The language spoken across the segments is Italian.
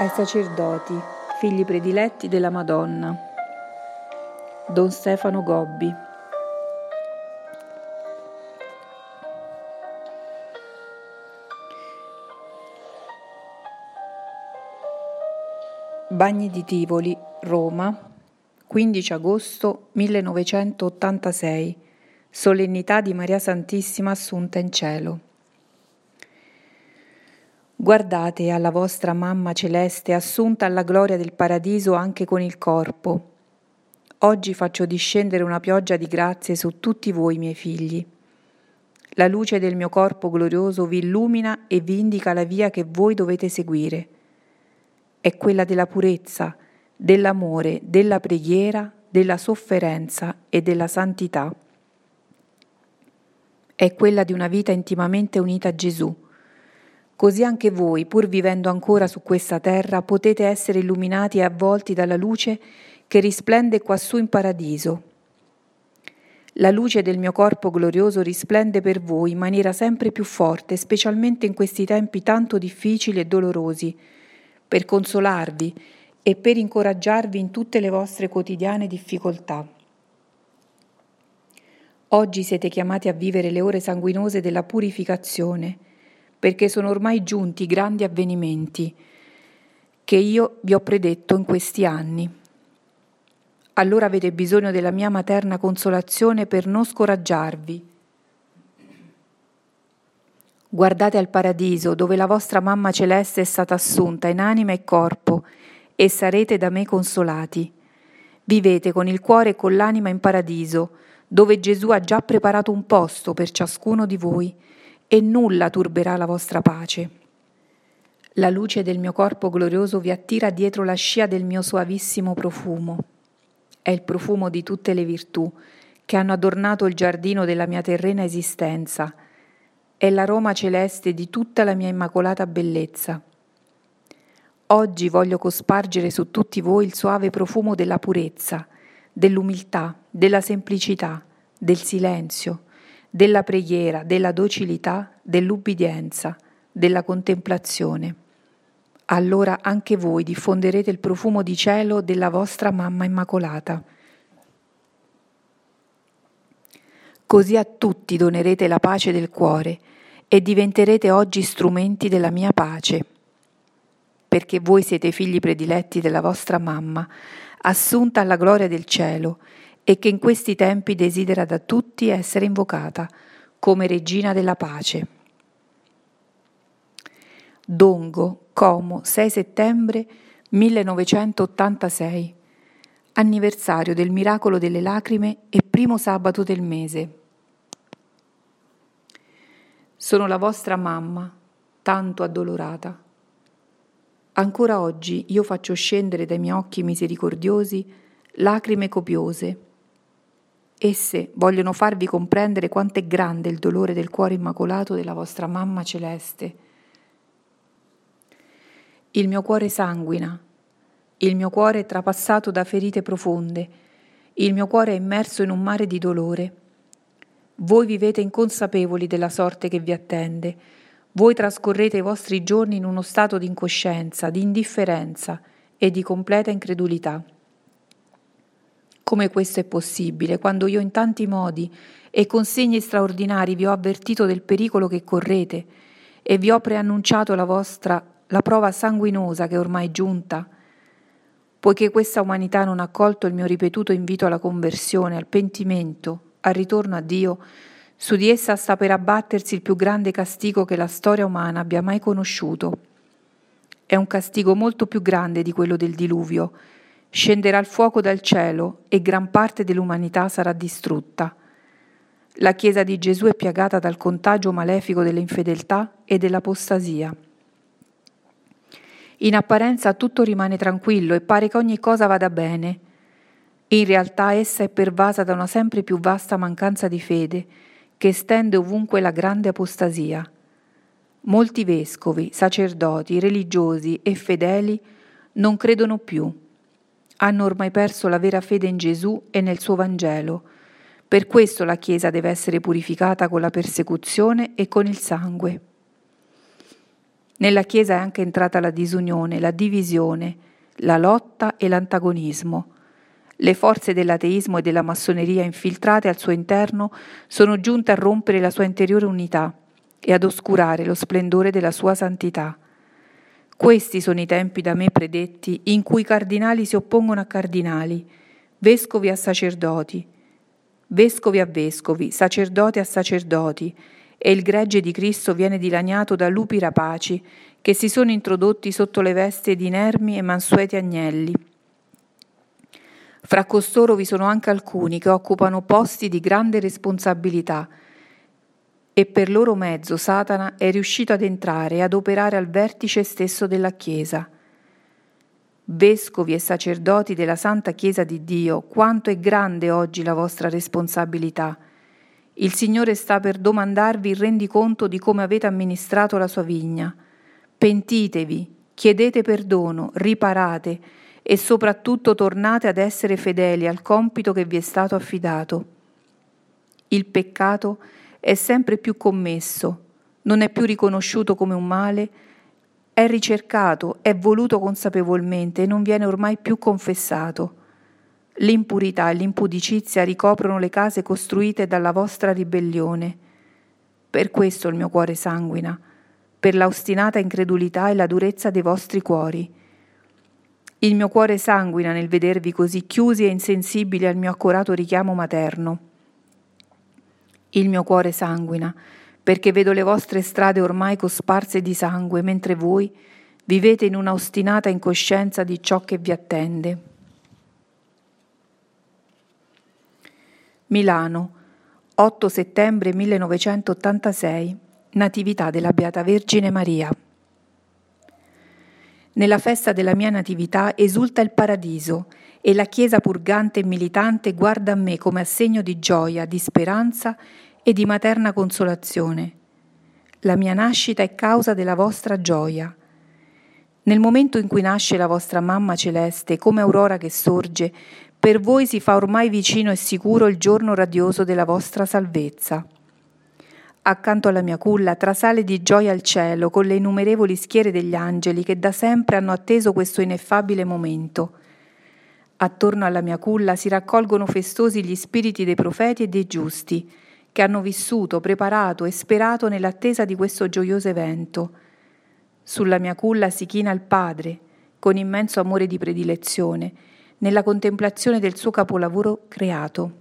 ai sacerdoti, figli prediletti della Madonna. Don Stefano Gobbi. Bagni di Tivoli, Roma, 15 agosto 1986, solennità di Maria Santissima Assunta in cielo. Guardate alla vostra mamma celeste assunta alla gloria del paradiso anche con il corpo. Oggi faccio discendere una pioggia di grazie su tutti voi, miei figli. La luce del mio corpo glorioso vi illumina e vi indica la via che voi dovete seguire. È quella della purezza, dell'amore, della preghiera, della sofferenza e della santità. È quella di una vita intimamente unita a Gesù Così anche voi, pur vivendo ancora su questa terra, potete essere illuminati e avvolti dalla luce che risplende quassù in paradiso. La luce del mio corpo glorioso risplende per voi in maniera sempre più forte, specialmente in questi tempi tanto difficili e dolorosi, per consolarvi e per incoraggiarvi in tutte le vostre quotidiane difficoltà. Oggi siete chiamati a vivere le ore sanguinose della purificazione, perché sono ormai giunti i grandi avvenimenti che io vi ho predetto in questi anni. Allora avete bisogno della mia materna consolazione per non scoraggiarvi. Guardate al paradiso dove la vostra mamma celeste è stata assunta in anima e corpo e sarete da me consolati. Vivete con il cuore e con l'anima in paradiso, dove Gesù ha già preparato un posto per ciascuno di voi e nulla turberà la vostra pace. La luce del mio corpo glorioso vi attira dietro la scia del mio suavissimo profumo. È il profumo di tutte le virtù che hanno adornato il giardino della mia terrena esistenza. È l'aroma celeste di tutta la mia immacolata bellezza. Oggi voglio cospargere su tutti voi il suave profumo della purezza, dell'umiltà, della semplicità, del silenzio, della preghiera, della docilità, dell'ubbidienza, della contemplazione. Allora anche voi diffonderete il profumo di cielo della vostra mamma immacolata. Così a tutti donerete la pace del cuore e diventerete oggi strumenti della mia pace, perché voi siete figli prediletti della vostra mamma, assunta alla gloria del cielo, e che in questi tempi desidera da tutti essere invocata come regina della pace. Dongo, Como, 6 settembre 1986, anniversario del miracolo delle lacrime e primo sabato del mese. Sono la vostra mamma, tanto addolorata. Ancora oggi io faccio scendere dai miei occhi misericordiosi lacrime copiose Esse vogliono farvi comprendere quanto è grande il dolore del cuore immacolato della vostra mamma celeste. Il mio cuore sanguina, il mio cuore è trapassato da ferite profonde, il mio cuore è immerso in un mare di dolore. Voi vivete inconsapevoli della sorte che vi attende, voi trascorrete i vostri giorni in uno stato di incoscienza, di indifferenza e di completa incredulità. Come questo è possibile quando io in tanti modi e con segni straordinari vi ho avvertito del pericolo che correte e vi ho preannunciato la vostra la prova sanguinosa che ormai è giunta? Poiché questa umanità non ha accolto il mio ripetuto invito alla conversione, al pentimento, al ritorno a Dio, su di essa sta per abbattersi il più grande castigo che la storia umana abbia mai conosciuto. È un castigo molto più grande di quello del diluvio, Scenderà il fuoco dal cielo e gran parte dell'umanità sarà distrutta. La Chiesa di Gesù è piagata dal contagio malefico dell'infedeltà e dell'apostasia. In apparenza tutto rimane tranquillo e pare che ogni cosa vada bene. In realtà essa è pervasa da una sempre più vasta mancanza di fede che estende ovunque la grande apostasia. Molti vescovi, sacerdoti, religiosi e fedeli non credono più hanno ormai perso la vera fede in Gesù e nel suo Vangelo. Per questo la Chiesa deve essere purificata con la persecuzione e con il sangue. Nella Chiesa è anche entrata la disunione, la divisione, la lotta e l'antagonismo. Le forze dell'ateismo e della massoneria infiltrate al suo interno sono giunte a rompere la sua interiore unità e ad oscurare lo splendore della sua santità. Questi sono i tempi da me predetti in cui cardinali si oppongono a cardinali, vescovi a sacerdoti, vescovi a vescovi, sacerdoti a sacerdoti, e il gregge di Cristo viene dilaniato da lupi rapaci che si sono introdotti sotto le vesti di inermi e mansueti agnelli. Fra costoro vi sono anche alcuni che occupano posti di grande responsabilità e per loro mezzo Satana è riuscito ad entrare e ad operare al vertice stesso della Chiesa. Vescovi e sacerdoti della Santa Chiesa di Dio, quanto è grande oggi la vostra responsabilità. Il Signore sta per domandarvi il rendiconto di come avete amministrato la sua vigna. Pentitevi, chiedete perdono, riparate e soprattutto tornate ad essere fedeli al compito che vi è stato affidato. Il peccato è è sempre più commesso, non è più riconosciuto come un male, è ricercato, è voluto consapevolmente e non viene ormai più confessato. L'impurità e l'impudicizia ricoprono le case costruite dalla vostra ribellione. Per questo il mio cuore sanguina, per l'ostinata incredulità e la durezza dei vostri cuori. Il mio cuore sanguina nel vedervi così chiusi e insensibili al mio accorato richiamo materno. Il mio cuore sanguina, perché vedo le vostre strade ormai cosparse di sangue, mentre voi vivete in una ostinata incoscienza di ciò che vi attende. Milano, 8 settembre 1986, Natività della Beata Vergine Maria. Nella festa della mia natività esulta il paradiso e la Chiesa purgante e militante guarda a me come a segno di gioia, di speranza e di materna consolazione. La mia nascita è causa della vostra gioia. Nel momento in cui nasce la vostra mamma celeste, come aurora che sorge, per voi si fa ormai vicino e sicuro il giorno radioso della vostra salvezza. Accanto alla mia culla trasale di gioia il cielo con le innumerevoli schiere degli angeli che da sempre hanno atteso questo ineffabile momento. Attorno alla mia culla si raccolgono festosi gli spiriti dei profeti e dei giusti, che hanno vissuto, preparato e sperato nell'attesa di questo gioioso evento. Sulla mia culla si china il Padre, con immenso amore di predilezione, nella contemplazione del suo capolavoro creato.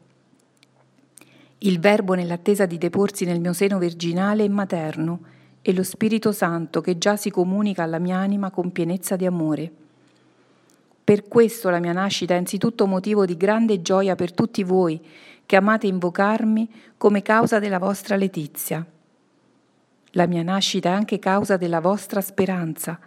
Il Verbo nell'attesa di deporsi nel mio seno virginale e materno, e lo Spirito Santo che già si comunica alla mia anima con pienezza di amore. Per questo la mia nascita è anzitutto motivo di grande gioia per tutti voi che amate invocarmi come causa della vostra letizia. La mia nascita è anche causa della vostra speranza.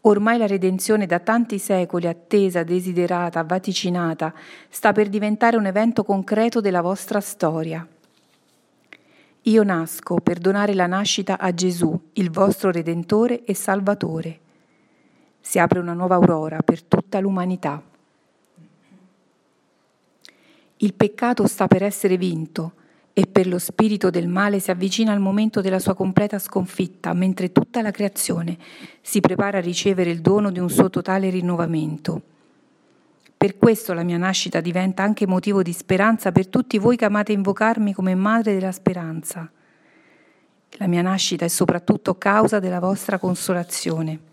Ormai la redenzione da tanti secoli attesa, desiderata, vaticinata, sta per diventare un evento concreto della vostra storia. Io nasco per donare la nascita a Gesù, il vostro Redentore e Salvatore si apre una nuova aurora per tutta l'umanità. Il peccato sta per essere vinto e per lo spirito del male si avvicina al momento della sua completa sconfitta, mentre tutta la creazione si prepara a ricevere il dono di un suo totale rinnovamento. Per questo la mia nascita diventa anche motivo di speranza per tutti voi che amate invocarmi come madre della speranza. La mia nascita è soprattutto causa della vostra consolazione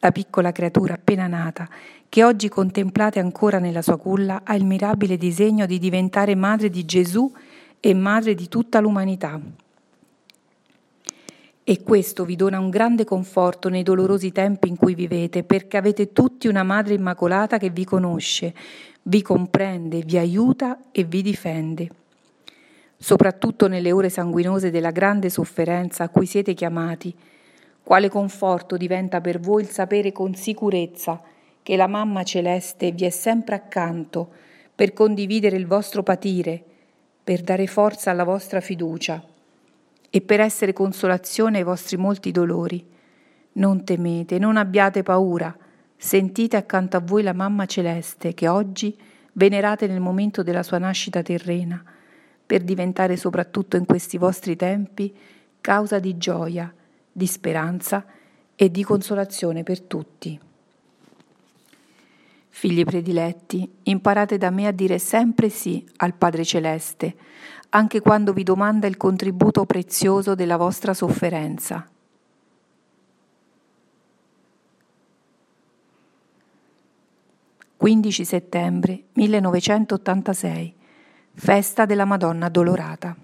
la piccola creatura appena nata, che oggi contemplate ancora nella sua culla, ha il mirabile disegno di diventare madre di Gesù e madre di tutta l'umanità. E questo vi dona un grande conforto nei dolorosi tempi in cui vivete, perché avete tutti una madre immacolata che vi conosce, vi comprende, vi aiuta e vi difende. Soprattutto nelle ore sanguinose della grande sofferenza a cui siete chiamati, quale conforto diventa per voi il sapere con sicurezza che la mamma celeste vi è sempre accanto per condividere il vostro patire, per dare forza alla vostra fiducia e per essere consolazione ai vostri molti dolori. Non temete, non abbiate paura, sentite accanto a voi la mamma celeste che oggi venerate nel momento della sua nascita terrena, per diventare soprattutto in questi vostri tempi causa di gioia di speranza e di consolazione per tutti. Figli prediletti, imparate da me a dire sempre sì al Padre Celeste, anche quando vi domanda il contributo prezioso della vostra sofferenza. «15 settembre 1986, festa della Madonna Addolorata.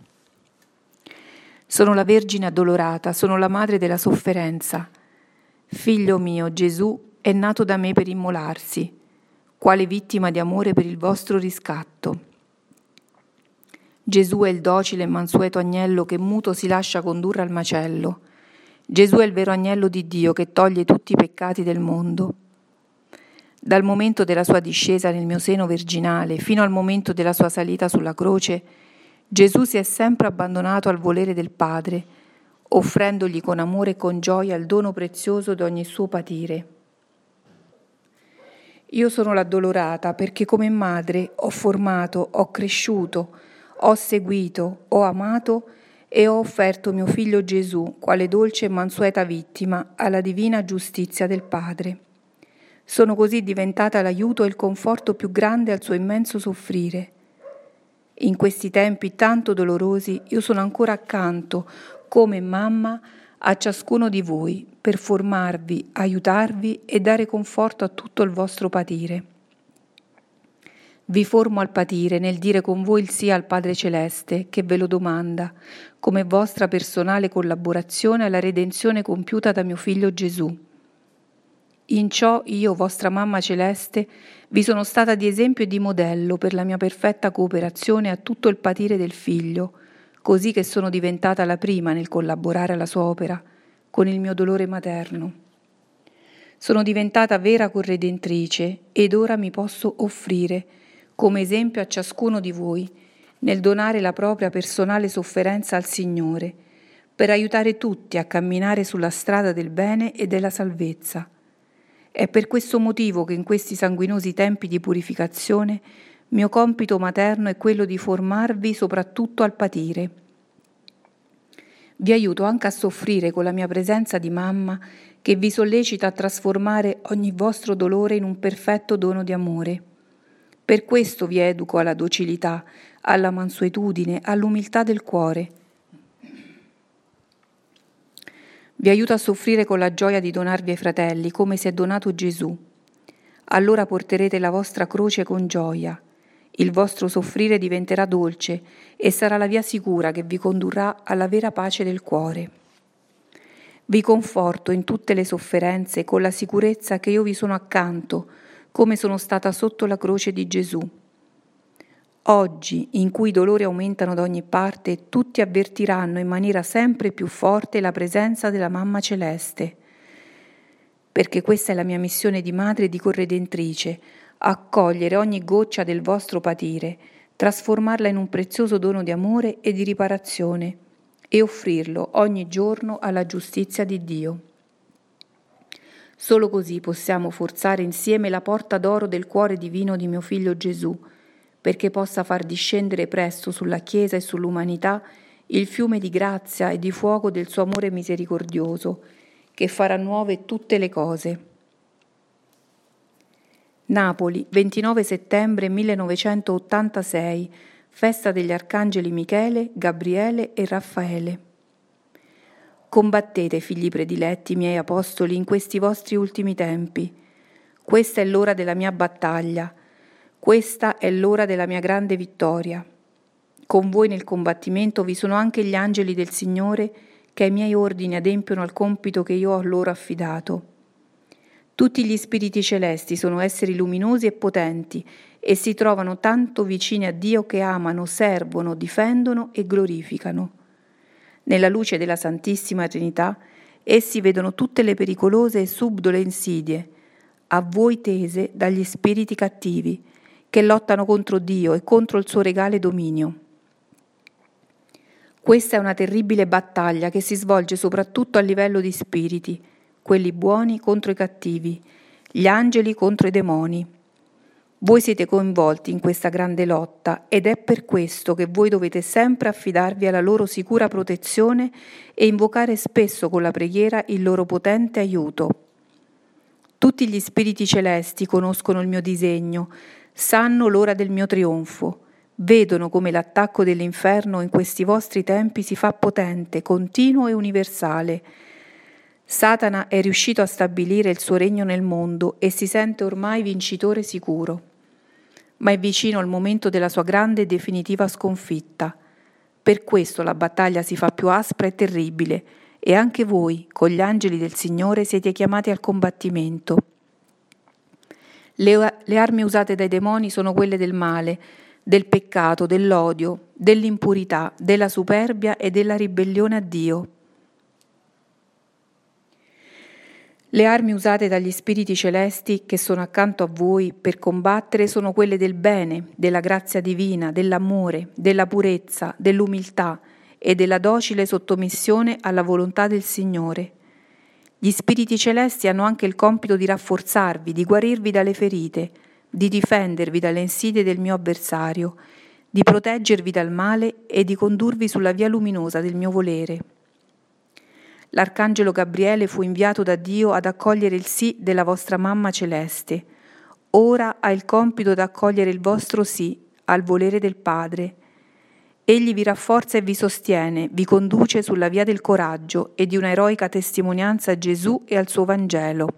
Sono la Vergine Addolorata, sono la madre della sofferenza. Figlio mio, Gesù è nato da me per immolarsi, quale vittima di amore per il vostro riscatto. Gesù è il docile e mansueto agnello che muto si lascia condurre al macello. Gesù è il vero agnello di Dio che toglie tutti i peccati del mondo. Dal momento della sua discesa nel mio seno virginale fino al momento della sua salita sulla croce, Gesù si è sempre abbandonato al volere del Padre, offrendogli con amore e con gioia il dono prezioso di ogni suo patire. Io sono l'addolorata perché come madre ho formato, ho cresciuto, ho seguito, ho amato e ho offerto mio figlio Gesù quale dolce e mansueta vittima alla divina giustizia del Padre. Sono così diventata l'aiuto e il conforto più grande al suo immenso soffrire. In questi tempi tanto dolorosi io sono ancora accanto, come mamma, a ciascuno di voi per formarvi, aiutarvi e dare conforto a tutto il vostro patire. Vi formo al patire nel dire con voi il sì al Padre Celeste che ve lo domanda, come vostra personale collaborazione alla redenzione compiuta da mio figlio Gesù. In ciò io, vostra mamma celeste, vi sono stata di esempio e di modello per la mia perfetta cooperazione a tutto il patire del figlio, così che sono diventata la prima nel collaborare alla sua opera con il mio dolore materno. Sono diventata vera corredentrice ed ora mi posso offrire come esempio a ciascuno di voi nel donare la propria personale sofferenza al Signore, per aiutare tutti a camminare sulla strada del bene e della salvezza. È per questo motivo che in questi sanguinosi tempi di purificazione mio compito materno è quello di formarvi soprattutto al patire. Vi aiuto anche a soffrire con la mia presenza di mamma che vi sollecita a trasformare ogni vostro dolore in un perfetto dono di amore. Per questo vi educo alla docilità, alla mansuetudine, all'umiltà del cuore. Vi aiuto a soffrire con la gioia di donarvi ai fratelli come si è donato Gesù. Allora porterete la vostra croce con gioia il vostro soffrire diventerà dolce e sarà la via sicura che vi condurrà alla vera pace del cuore. Vi conforto in tutte le sofferenze con la sicurezza che io vi sono accanto, come sono stata sotto la croce di Gesù. Oggi, in cui i dolori aumentano da ogni parte, tutti avvertiranno in maniera sempre più forte la presenza della Mamma Celeste, perché questa è la mia missione di madre e di corredentrice, accogliere ogni goccia del vostro patire, trasformarla in un prezioso dono di amore e di riparazione e offrirlo ogni giorno alla giustizia di Dio. Solo così possiamo forzare insieme la porta d'oro del cuore divino di mio figlio Gesù, perché possa far discendere presto sulla Chiesa e sull'umanità il fiume di grazia e di fuoco del suo amore misericordioso, che farà nuove tutte le cose. Napoli, 29 settembre 1986, festa degli arcangeli Michele, Gabriele e Raffaele. Combattete, figli prediletti, miei apostoli, in questi vostri ultimi tempi. Questa è l'ora della mia battaglia, questa è l'ora della mia grande vittoria. Con voi nel combattimento vi sono anche gli angeli del Signore che ai miei ordini adempiono al compito che io ho loro affidato. Tutti gli spiriti celesti sono esseri luminosi e potenti e si trovano tanto vicini a Dio che amano, servono, difendono e glorificano. Nella luce della Santissima Trinità, essi vedono tutte le pericolose e subdole insidie, a voi tese dagli spiriti cattivi, che lottano contro Dio e contro il suo regale dominio. Questa è una terribile battaglia che si svolge soprattutto a livello di spiriti, quelli buoni contro i cattivi, gli angeli contro i demoni. Voi siete coinvolti in questa grande lotta ed è per questo che voi dovete sempre affidarvi alla loro sicura protezione e invocare spesso con la preghiera il loro potente aiuto. Tutti gli spiriti celesti conoscono il mio disegno, sanno l'ora del mio trionfo, vedono come l'attacco dell'inferno in questi vostri tempi si fa potente, continuo e universale. Satana è riuscito a stabilire il suo regno nel mondo e si sente ormai vincitore sicuro. Ma è vicino il momento della sua grande e definitiva sconfitta. Per questo la battaglia si fa più aspra e terribile e anche voi, con gli angeli del Signore, siete chiamati al combattimento. Le, le armi usate dai demoni sono quelle del male, del peccato, dell'odio, dell'impurità, della superbia e della ribellione a Dio. Le armi usate dagli spiriti celesti che sono accanto a voi per combattere sono quelle del bene, della grazia divina, dell'amore, della purezza, dell'umiltà, e della docile sottomissione alla volontà del Signore. Gli spiriti celesti hanno anche il compito di rafforzarvi, di guarirvi dalle ferite, di difendervi dalle insidie del mio avversario, di proteggervi dal male e di condurvi sulla via luminosa del mio volere. L'arcangelo Gabriele fu inviato da Dio ad accogliere il sì della vostra mamma celeste. Ora ha il compito di accogliere il vostro sì al volere del Padre Egli vi rafforza e vi sostiene, vi conduce sulla via del coraggio e di una eroica testimonianza a Gesù e al suo Vangelo.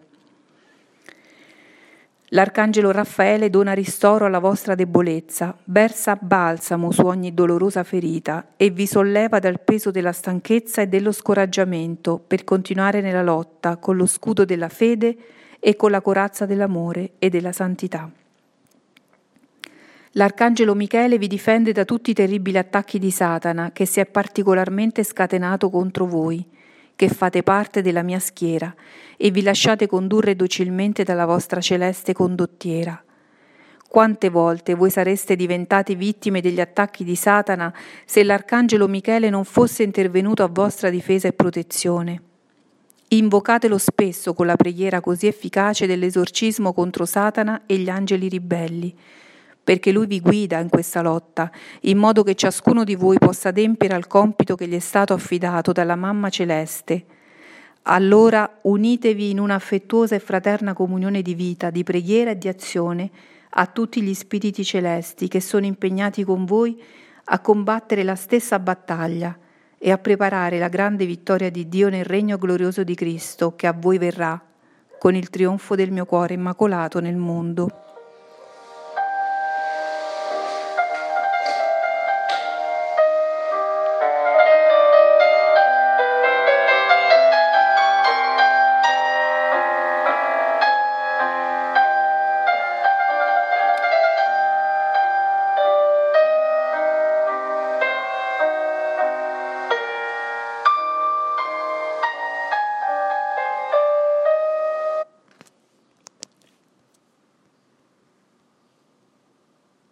L'arcangelo Raffaele dona ristoro alla vostra debolezza, versa balsamo su ogni dolorosa ferita e vi solleva dal peso della stanchezza e dello scoraggiamento per continuare nella lotta con lo scudo della fede e con la corazza dell'amore e della santità. L'arcangelo Michele vi difende da tutti i terribili attacchi di Satana che si è particolarmente scatenato contro voi, che fate parte della mia schiera e vi lasciate condurre docilmente dalla vostra celeste condottiera. Quante volte voi sareste diventati vittime degli attacchi di Satana se l'arcangelo Michele non fosse intervenuto a vostra difesa e protezione? Invocatelo spesso con la preghiera così efficace dell'esorcismo contro Satana e gli angeli ribelli perché Lui vi guida in questa lotta, in modo che ciascuno di voi possa adempiere al compito che gli è stato affidato dalla Mamma Celeste. Allora unitevi in un'affettuosa e fraterna comunione di vita, di preghiera e di azione a tutti gli spiriti celesti che sono impegnati con voi a combattere la stessa battaglia e a preparare la grande vittoria di Dio nel regno glorioso di Cristo che a voi verrà, con il trionfo del mio cuore immacolato nel mondo.